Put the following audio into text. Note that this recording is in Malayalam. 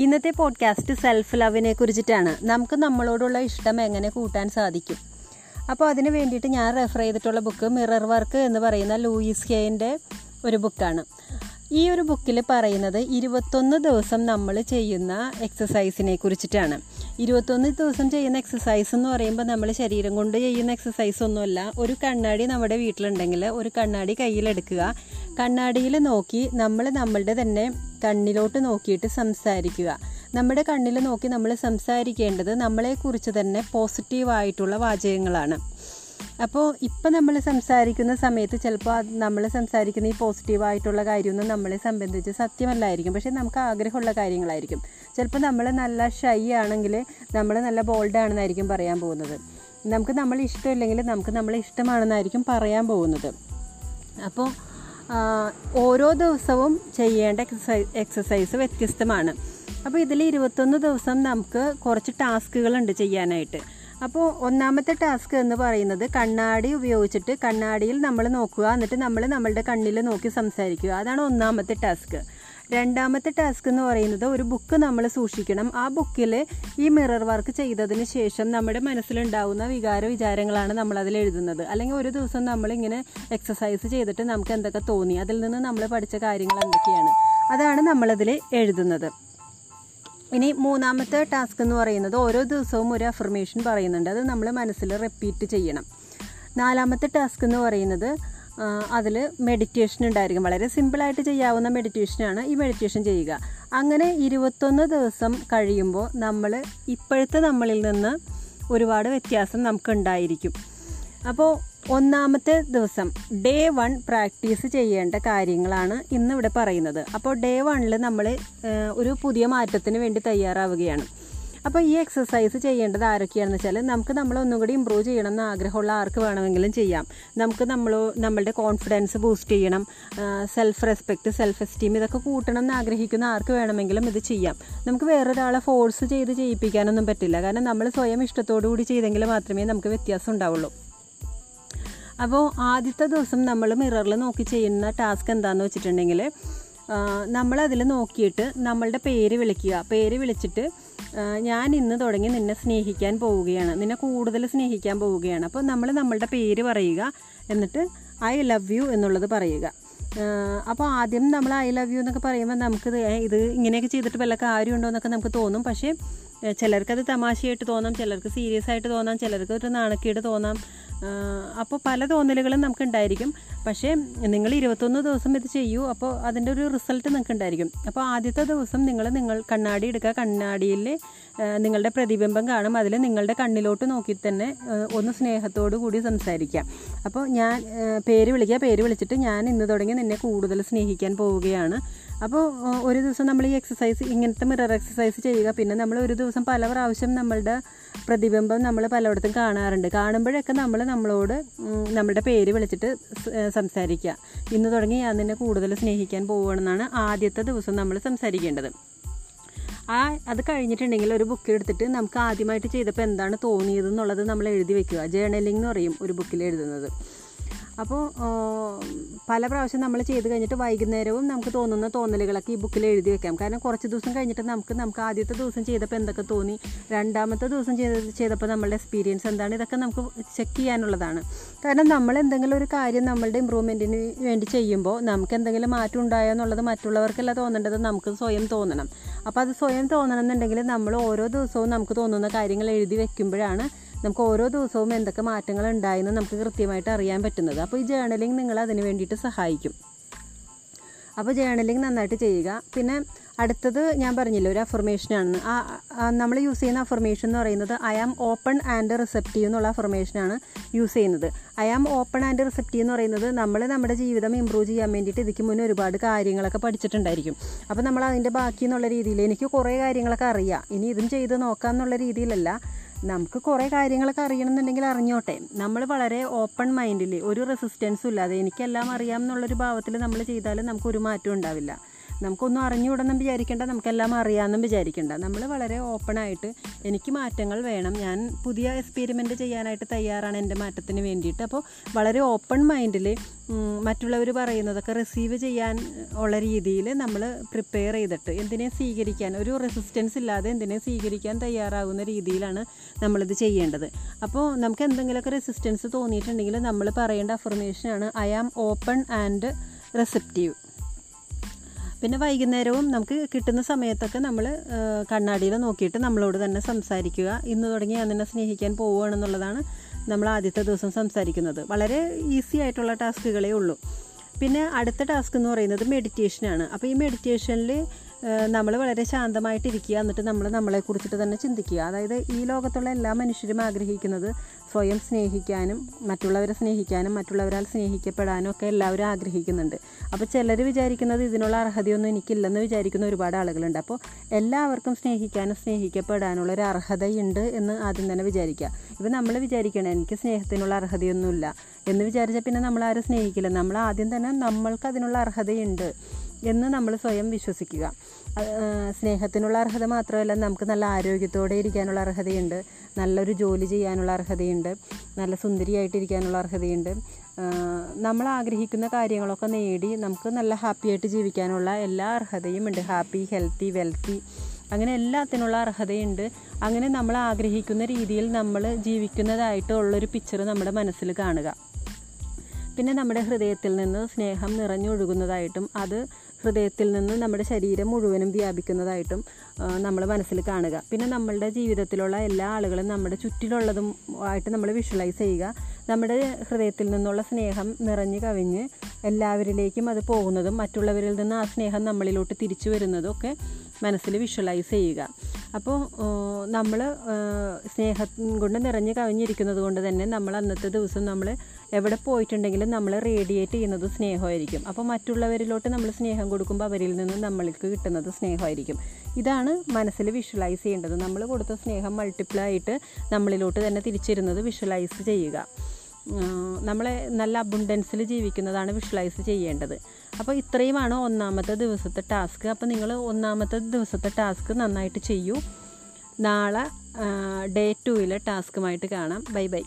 ഇന്നത്തെ പോഡ്കാസ്റ്റ് സെൽഫ് ലവിനെ കുറിച്ചിട്ടാണ്. നമുക്ക് നമ്മളോടുള്ള ഇഷ്ടം എങ്ങനെ കൂട്ടാൻ സാധിക്കും? അപ്പോൾ അതിന് വേണ്ടിയിട്ട് ഞാൻ റെഫർ ചെയ്തിട്ടുള്ള ബുക്ക് മിറർ വർക്ക് എന്ന് പറയുന്ന ലൂയിസ് കെയിന്റെ ഒരു ബുക്കാണ് ഈ ഒരു ബുക്കിൽ പറയുന്നത് ഇരുപത്തൊന്ന് ദിവസം നമ്മൾ ചെയ്യുന്ന എക്സസൈസിനെ കുറിച്ചിട്ടാണ്. ഇരുപത്തൊന്ന് ദിവസം ചെയ്യുന്ന എക്സസൈസ് എന്ന് പറയുമ്പോൾ നമ്മൾ ശരീരം കൊണ്ട് ചെയ്യുന്ന എക്സസൈസ് ഒന്നുമല്ല. ഒരു കണ്ണാടി നമ്മുടെ വീട്ടിലുണ്ടെങ്കിൽ ഒരു കണ്ണാടി കയ്യിലെടുക്കുക. കണ്ണാടിയിൽ നോക്കി നമ്മൾ നമ്മളുടെ തന്നെ കണ്ണിലോട്ട് നോക്കിയിട്ട് സംസാരിക്കുക. നമ്മുടെ കണ്ണിൽ നോക്കി നമ്മൾ സംസാരിക്കേണ്ടത് നമ്മളെക്കുറിച്ച് തന്നെ പോസിറ്റീവായിട്ടുള്ള വാചകങ്ങളാണ്. അപ്പോൾ ഇപ്പം നമ്മൾ സംസാരിക്കുന്ന സമയത്ത് ചിലപ്പോൾ നമ്മൾ സംസാരിക്കുന്ന ഈ പോസിറ്റീവായിട്ടുള്ള കാര്യമൊന്നും നമ്മളെ സംബന്ധിച്ച് സത്യമല്ലായിരിക്കും. പക്ഷേ നമുക്ക് ആഗ്രഹമുള്ള കാര്യങ്ങളായിരിക്കും. ചിലപ്പോൾ നമ്മൾ നല്ല ഷൈ ആണെങ്കിൽ നമ്മൾ നല്ല ബോൾഡ് ആണെന്നായിരിക്കും പറയാൻ പോകുന്നത്. നമുക്ക് നമ്മൾ ഇഷ്ടമില്ലെങ്കിൽ നമുക്ക് നമ്മളെ ഇഷ്ടമാണെന്നായിരിക്കും പറയാൻ പോകുന്നത്. അപ്പോൾ ഓരോ ദിവസവും ചെയ്യേണ്ട എക്സസൈസ് വ്യത്യസ്തമാണ്. അപ്പോൾ ഇതിൽ ഇരുപത്തൊന്ന് ദിവസം നമുക്ക് കുറച്ച് ടാസ്കുകളുണ്ട് ചെയ്യാനായിട്ട്. അപ്പോൾ ഒന്നാമത്തെ ടാസ്ക് എന്ന് പറയുന്നത് കണ്ണാടി ഉപയോഗിച്ചിട്ട് കണ്ണാടിയിൽ നമ്മൾ നോക്കുക. എന്നിട്ട് നമ്മൾ നമ്മളുടെ കണ്ണിൽ നോക്കി സംസാരിക്കുക. അതാണ് ഒന്നാമത്തെ ടാസ്ക്. രണ്ടാമത്തെ ടാസ്ക് എന്ന് പറയുന്നത് ഒരു ബുക്ക് നമ്മൾ സൂക്ഷിക്കണം. ആ ബുക്കിൽ ഈ മിറർ വർക്ക് ചെയ്തതിന് ശേഷം നമ്മുടെ മനസ്സിലുണ്ടാവുന്ന വികാര വിചാരങ്ങളാണ് നമ്മൾ അതിൽ എഴുതുന്നത്. അല്ലെങ്കിൽ ഒരു ദിവസം നമ്മളിങ്ങനെ എക്സസൈസ് ചെയ്തിട്ട് നമുക്ക് എന്തൊക്കെ തോന്നി അതിൽ നിന്ന് നമ്മൾ പഠിച്ച കാര്യങ്ങൾ എന്തൊക്കെയാണ് അതാണ് നമ്മളതിൽ എഴുതുന്നത്. ഇനി മൂന്നാമത്തെ ടാസ്ക് എന്ന് പറയുന്നത് ഓരോ ദിവസവും ഒരു അഫർമേഷൻ പറയുന്നുണ്ട്. അത് നമ്മൾ മനസ്സിൽ റിപ്പീറ്റ് ചെയ്യണം. നാലാമത്തെ ടാസ്ക് എന്ന് പറയുന്നത് അതിൽ മെഡിറ്റേഷൻ ഉണ്ടായിരിക്കും. വളരെ സിമ്പിളായിട്ട് ചെയ്യാവുന്ന മെഡിറ്റേഷനാണ് ഈ മെഡിറ്റേഷൻ ചെയ്യുക. അങ്ങനെ ഇരുപത്തൊന്ന് ദിവസം കഴിയുമ്പോൾ നമ്മൾ ഇപ്പോഴത്തെ നമ്മളിൽ നിന്ന് ഒരുപാട് വ്യത്യാസം നമുക്കുണ്ടായിരിക്കും അപ്പോൾ ഒന്നാമത്തെ ദിവസം ഡേ വൺ പ്രാക്ടീസ് ചെയ്യേണ്ട കാര്യങ്ങളാണ് ഇന്ന് ഇവിടെ പറയുന്നത്. അപ്പോൾ ഡേ വണ്ണിൽ നമ്മൾ ഒരു പുതിയ മാറ്റത്തിന് വേണ്ടി തയ്യാറാവുകയാണ്. അപ്പോൾ ഈ എക്സസൈസ് ചെയ്യേണ്ടത് ആരൊക്കെയാണെന്ന് വെച്ചാൽ നമുക്ക് നമ്മൾ ഒന്നും കൂടി ഇമ്പ്രൂവ് ചെയ്യണം എന്ന് ആഗ്രഹമുള്ള ആർക്ക് വേണമെങ്കിലും ചെയ്യാം. നമുക്ക് നമ്മൾ നമ്മളുടെ കോൺഫിഡൻസ് ബൂസ്റ്റ് ചെയ്യണം സെൽഫ് റെസ്പെക്റ്റ് സെൽഫ് എസ്റ്റീം ഇതൊക്കെ കൂട്ടണം എന്ന് ആഗ്രഹിക്കുന്ന ആർക്ക് വേണമെങ്കിലും ഇത് ചെയ്യാം. നമുക്ക് വേറൊരാളെ ഫോഴ്സ് ചെയ്ത് ചെയ്യിപ്പിക്കാനൊന്നും പറ്റില്ല. കാരണം നമ്മൾ സ്വയം ഇഷ്ടത്തോടു കൂടി ചെയ്തെങ്കിൽ മാത്രമേ നമുക്ക് വ്യത്യാസം ഉണ്ടാവുള്ളൂ. അപ്പോൾ ആദ്യത്തെ ദിവസം നമ്മൾ മിററിൽ നോക്കി ചെയ്യുന്ന ടാസ്ക് എന്താണെന്ന് വെച്ചിട്ടുണ്ടെങ്കിൽ നമ്മളതിൽ നോക്കിയിട്ട് നമ്മളുടെ പേര് വിളിക്കുക. പേര് വിളിച്ചിട്ട് ഞാൻ ഇന്ന് തുടങ്ങി നിന്നെ സ്നേഹിക്കാൻ പോവുകയാണ്. നിന്നെ കൂടുതൽ സ്നേഹിക്കാൻ പോവുകയാണ്. അപ്പോൾ നമ്മൾ നമ്മളുടെ പേര് പറയുക. എന്നിട്ട് ഐ ലവ് യു എന്നുള്ളത് പറയുക. അപ്പോൾ ആദ്യം നമ്മൾ ഐ ലവ് യു എന്നൊക്കെ പറയുമ്പോൾ നമുക്ക് ഇത് ഇങ്ങനെയൊക്കെ ചെയ്തിട്ട് വല്ല കാര്യമുണ്ടോ എന്നൊക്കെ നമുക്ക് തോന്നും. പക്ഷേ ചിലർക്കത് തമാശയായിട്ട് തോന്നാം ചിലർക്ക് സീരിയസ് ആയിട്ട് തോന്നാം ചിലർക്ക് ഒരു നാണക്കേട് തോന്നാം. അപ്പോൾ പല തോന്നലുകളും നമുക്ക് ഉണ്ടായിരിക്കും പക്ഷേ നിങ്ങൾ ഇരുപത്തൊന്ന് ദിവസം ഇത് ചെയ്യൂ അപ്പോൾ അതിന്റെ ഒരു റിസൾട്ട് നിങ്ങൾക്ക് ഉണ്ടായിരിക്കും അപ്പോൾ ആദ്യത്തെ ദിവസം നിങ്ങൾ നിങ്ങൾ കണ്ണാടി എടുക്കുക. കണ്ണാടിയിൽ നിങ്ങളുടെ പ്രതിബിംബം കാണും. അതിൽ നിങ്ങളുടെ കണ്ണിലോട്ട് നോക്കി തന്നെ ഒന്ന് സ്നേഹത്തോടു കൂടി സംസാരിക്കുക. അപ്പോൾ ഞാൻ പേര് വിളിക്കുക. പേര് വിളിച്ചിട്ട് ഞാൻ ഇന്ന് തുടങ്ങി നിന്നെ കൂടുതൽ സ്നേഹിക്കാൻ പോവുകയാണ്. അപ്പോൾ ഒരു ദിവസം നമ്മൾ ഈ എക്സസൈസ് ഇങ്ങനത്തെ മിറർ എക്സസൈസ് ചെയ്യുക. പിന്നെ നമ്മൾ ഒരു ദിവസം പല പ്രാവശ്യം നമ്മളുടെ പ്രതിബിംബം നമ്മൾ പലയിടത്തും കാണാറുണ്ട്. കാണുമ്പോഴൊക്കെ നമ്മൾ നമ്മളോട് നമ്മുടെ പേര് വിളിച്ചിട്ട് സംസാരിക്കുക ഇന്ന് തുടങ്ങി ഞാൻ നിന്നെ കൂടുതൽ സ്നേഹിക്കാൻ പോവുകയാണെന്നാണ് ആദ്യത്തെ ദിവസം നമ്മൾ സംസാരിക്കേണ്ടത്. ആ അത് കഴിഞ്ഞിട്ടുണ്ടെങ്കിൽ ഒരു ബുക്ക് എടുത്തിട്ട് നമുക്ക് ആദ്യമായിട്ട് ചെയ്തപ്പോൾ എന്താണ് തോന്നിയത് എന്നുള്ളത് നമ്മൾ എഴുതി വെക്കുക. ജേണലിംഗ് എന്ന് പറയും ഒരു ബുക്കിൽ എഴുതുന്നത്. അപ്പോൾ പല പ്രാവശ്യം നമ്മൾ ചെയ്ത് കഴിഞ്ഞിട്ട് വൈകുന്നേരവും നമുക്ക് തോന്നുന്ന തോന്നലുകളൊക്കെ ഈ ബുക്കിൽ എഴുതി വെക്കാം. കാരണം കുറച്ച് ദിവസം കഴിഞ്ഞിട്ട് നമുക്ക് നമുക്ക് ആദ്യത്തെ ദിവസം ചെയ്തപ്പോൾ എന്തൊക്കെ തോന്നി? രണ്ടാമത്തെ ദിവസം ചെയ്ത് ചെയ്തപ്പോൾ നമ്മളുടെ എക്സ്പീരിയൻസ് എന്താണ്? ഇതൊക്കെ നമുക്ക് ചെക്ക് ചെയ്യാനുള്ളതാണ്. കാരണം നമ്മൾ എന്തെങ്കിലും ഒരു കാര്യം നമ്മളുടെ ഇമ്പ്രൂവ്മെന്റിന് വേണ്ടി ചെയ്യുമ്പോൾ നമുക്ക് എന്തെങ്കിലും മാറ്റം ഉണ്ടായോ എന്നുള്ളത് മറ്റുള്ളവർക്കല്ല തോന്നേണ്ടത്. നമുക്ക് സ്വയം തോന്നണം. അപ്പോൾ അത് സ്വയം തോന്നണം എന്നുണ്ടെങ്കിൽ നമ്മൾ ഓരോ ദിവസവും നമുക്ക് തോന്നുന്ന കാര്യങ്ങൾ എഴുതി വെക്കുമ്പോഴാണ് നമുക്ക് ഓരോ ദിവസവും എന്തൊക്കെ മാറ്റങ്ങൾ ഉണ്ടായെന്ന് നമുക്ക് കൃത്യമായിട്ട് അറിയാൻ പറ്റുന്നത്. അപ്പോൾ ഈ ജേണലിംഗ് നിങ്ങൾ അതിന് വേണ്ടിയിട്ട് സഹായിക്കും. അപ്പോൾ ജേണലിംഗ് നന്നായിട്ട് ചെയ്യുക. പിന്നെ അടുത്തത് ഞാൻ പറഞ്ഞില്ല ഒരു അഫർമേഷനാണ് ആ നമ്മൾ യൂസ് ചെയ്യുന്ന അഫർമേഷൻ എന്ന് പറയുന്നത് I am open and receptive എന്നുള്ള അഫർമേഷനാണ് യൂസ് ചെയ്യുന്നത്. I am open and receptive എന്ന് പറയുന്നത് നമ്മൾ നമ്മുടെ ജീവിതം ഇമ്പ്രൂവ് ചെയ്യാൻ വേണ്ടിയിട്ട് ഇതിക്ക് മുന്നേ ഒരുപാട് കാര്യങ്ങളൊക്കെ പഠിച്ചിട്ടുണ്ടായിരിക്കും. അപ്പോൾ നമ്മൾ അതിന്റെ ബാക്കി എന്നുള്ള രീതിയിൽ എനിക്ക് കുറേ കാര്യങ്ങളൊക്കെ അറിയാം. ഇനി ഇതും ചെയ്ത് നോക്കാം എന്നുള്ള രീതിയിലല്ല. നമുക്ക് കുറേ കാര്യങ്ങളൊക്കെ അറിയണമെന്നുണ്ടെങ്കിൽ അറിഞ്ഞോട്ടെ. നമ്മൾ വളരെ ഓപ്പൺ മൈൻഡിൽ ഒരു റെസിസ്റ്റൻസും ഇല്ലാതെ എനിക്കെല്ലാം അറിയാം എന്നുള്ളൊരു ഭാവത്തിൽ നമ്മൾ ചെയ്താൽ നമുക്കൊരു മാറ്റം ഉണ്ടാവില്ല. നമുക്കൊന്നും അറിഞ്ഞുകൂടെന്നും വിചാരിക്കേണ്ട നമുക്കെല്ലാം അറിയാമെന്നും വിചാരിക്കേണ്ട. നമ്മൾ വളരെ ഓപ്പണായിട്ട് എനിക്ക് മാറ്റങ്ങൾ വേണം. ഞാൻ പുതിയ എക്സ്പെരിമെന്റ് ചെയ്യാനായിട്ട് തയ്യാറാണ് എന്റെ മാറ്റത്തിന് വേണ്ടിയിട്ട്. അപ്പോൾ വളരെ ഓപ്പൺ മൈൻഡിൽ മറ്റുള്ളവർ പറയുന്നതൊക്കെ റിസീവ് ചെയ്യാൻ ഉള്ള രീതിയിൽ നമ്മൾ പ്രിപ്പയർ ചെയ്തിട്ട് എന്തിനെ സ്വീകരിക്കാൻ ഒരു റെസിസ്റ്റൻസ് ഇല്ലാതെ എന്തിനെ സ്വീകരിക്കാൻ തയ്യാറാകുന്ന രീതിയിലാണ് നമ്മളിത് ചെയ്യേണ്ടത്. അപ്പോൾ നമുക്ക് എന്തെങ്കിലുമൊക്കെ റെസിസ്റ്റൻസ് തോന്നിയിട്ടുണ്ടെങ്കിൽ നമ്മൾ പറയേണ്ട അഫർമേഷനാണ് I am open and receptive പിന്നെ വൈകുന്നേരവും നമുക്ക് കിട്ടുന്ന സമയത്തൊക്കെ നമ്മൾ കണ്ണാടിയിൽ നോക്കിയിട്ട് നമ്മളോട് തന്നെ സംസാരിക്കുക. ഇന്ന് തുടങ്ങി ഞാൻ നിന്നെ സ്നേഹിക്കാൻ പോവുകയാണെന്നുള്ളതാണ് നമ്മൾ ആദ്യത്തെ ദിവസം സംസാരിക്കുന്നത്. വളരെ ഈസി ആയിട്ടുള്ള ടാസ്കുകളേ ഉള്ളൂ. പിന്നെ അടുത്ത ടാസ്ക് എന്ന് പറയുന്നത് മെഡിറ്റേഷനാണ് അപ്പോൾ ഈ മെഡിറ്റേഷനിൽ നമ്മൾ വളരെ ശാന്തമായിട്ടിരിക്കുക. എന്നിട്ട് നമ്മൾ നമ്മളെ കുറിച്ചിട്ട് തന്നെ ചിന്തിക്കുക. അതായത് ഈ ലോകത്തുള്ള എല്ലാ മനുഷ്യരും ആഗ്രഹിക്കുന്നത് സ്വയം സ്നേഹിക്കാനും മറ്റുള്ളവരെ സ്നേഹിക്കാനും മറ്റുള്ളവരാൽ സ്നേഹിക്കപ്പെടാനും ഒക്കെ എല്ലാവരും ആഗ്രഹിക്കുന്നുണ്ട്. അപ്പോൾ ചിലർ വിചാരിക്കുന്നത് ഇതിനുള്ള അർഹതയൊന്നും എനിക്കില്ലെന്ന് വിചാരിക്കുന്ന ഒരുപാട് ആളുകളുണ്ട്. അപ്പോൾ എല്ലാവർക്കും സ്നേഹിക്കാനും സ്നേഹിക്കപ്പെടാനുള്ള ഒരു അർഹതയുണ്ട് എന്ന് ആദ്യം തന്നെ വിചാരിക്കുക. ഇപ്പം നമ്മൾ വിചാരിക്കണം എനിക്ക് സ്നേഹത്തിനുള്ള അർഹതയൊന്നുമില്ല എന്ന് വിചാരിച്ചാൽ പിന്നെ നമ്മൾ സ്നേഹിക്കില്ല. നമ്മൾ ആദ്യം തന്നെ നമ്മൾക്ക് അതിനുള്ള അർഹതയുണ്ട്. എന്ന് നമ്മൾ സ്വയം വിശ്വസിക്കുക. സ്നേഹത്തിനുള്ള അർഹത മാത്രമല്ല നമുക്ക് നല്ല ആരോഗ്യത്തോടെ ഇരിക്കാനുള്ള അർഹതയുണ്ട്. നല്ലൊരു ജോലി ചെയ്യാനുള്ള അർഹതയുണ്ട്. നല്ല സുന്ദരിയായിട്ടിരിക്കാനുള്ള അർഹതയുണ്ട്. നമ്മൾ ആഗ്രഹിക്കുന്ന കാര്യങ്ങളൊക്കെ നേടി നമുക്ക് നല്ല ഹാപ്പി ആയിട്ട് ജീവിക്കാനുള്ള എല്ലാ അർഹതയും ഉണ്ട്. ഹാപ്പി ഹെൽത്തി വെൽത്തി അങ്ങനെ എല്ലാത്തിനുള്ള അർഹതയുണ്ട്. അങ്ങനെ നമ്മൾ ആഗ്രഹിക്കുന്ന രീതിയിൽ നമ്മൾ ജീവിക്കുന്നതായിട്ട് ഉള്ളൊരു പിക്ചർ നമ്മുടെ മനസ്സിൽ കാണുക. പിന്നെ നമ്മുടെ ഹൃദയത്തിൽ നിന്ന് സ്നേഹം നിറഞ്ഞൊഴുകുന്നതായിട്ടും അത് ഹൃദയത്തിൽ നിന്ന് നമ്മുടെ ശരീരം മുഴുവനും വ്യാപിക്കുന്നതായിട്ടും നമ്മൾ മനസ്സിൽ കാണുക. പിന്നെ നമ്മളുടെ ജീവിതത്തിലുള്ള എല്ലാ ആളുകളും നമ്മുടെ ചുറ്റിലുള്ളതും ആയിട്ട് നമ്മൾ വിഷ്വലൈസ് ചെയ്യുക. നമ്മുടെ ഹൃദയത്തിൽ നിന്നുള്ള സ്നേഹം നിറഞ്ഞു കവിഞ്ഞ് എല്ലാവരിലേക്കും അത് പോകുന്നതും മറ്റുള്ളവരിൽ നിന്ന് ആ സ്നേഹം നമ്മളിലോട്ട് തിരിച്ചു വരുന്നതും ഒക്കെ മനസ്സിൽ വിഷ്വലൈസ് ചെയ്യുക. അപ്പോൾ നമ്മൾ സ്നേഹം കൊണ്ട് നിറഞ്ഞു കവിഞ്ഞിരിക്കുന്നത് കൊണ്ട് തന്നെ നമ്മൾ അന്നത്തെ ദിവസം നമ്മൾ എവിടെ പോയിട്ടുണ്ടെങ്കിലും നമ്മൾ റേഡിയേറ്റ് ചെയ്യുന്നത് സ്നേഹമായിരിക്കും. അപ്പോൾ മറ്റുള്ളവരിലോട്ട് നമ്മൾ സ്നേഹം കൊടുക്കുമ്പോൾ അവരിൽ നിന്ന് നമ്മൾക്ക് കിട്ടുന്നത് സ്നേഹമായിരിക്കും. ഇതാണ് മനസ്സിൽ വിഷ്വലൈസ് ചെയ്യേണ്ടത്. നമ്മൾ കൊടുത്ത സ്നേഹം മൾട്ടിപ്ലൈ ആയിട്ട് നമ്മളിലോട്ട് തന്നെ തിരിച്ചിരുന്നത് വിഷ്വലൈസ് ചെയ്യുക. നമ്മളെ നല്ല അബുണ്ടൻസിൽ ജീവിക്കുന്നതാണ് വിഷ്വലൈസ് ചെയ്യേണ്ടത്. അപ്പോൾ ഇത്രയുമാണ് ഒന്നാമത്തെ ദിവസത്തെ ടാസ്ക്. അപ്പോൾ നിങ്ങൾ ഒന്നാമത്തെ ദിവസത്തെ ടാസ്ക് നന്നായിട്ട് ചെയ്യൂ. നാളെ ഡേ ടുവിലെ ടാസ്കുമായിട്ട് കാണാം. Bye bye.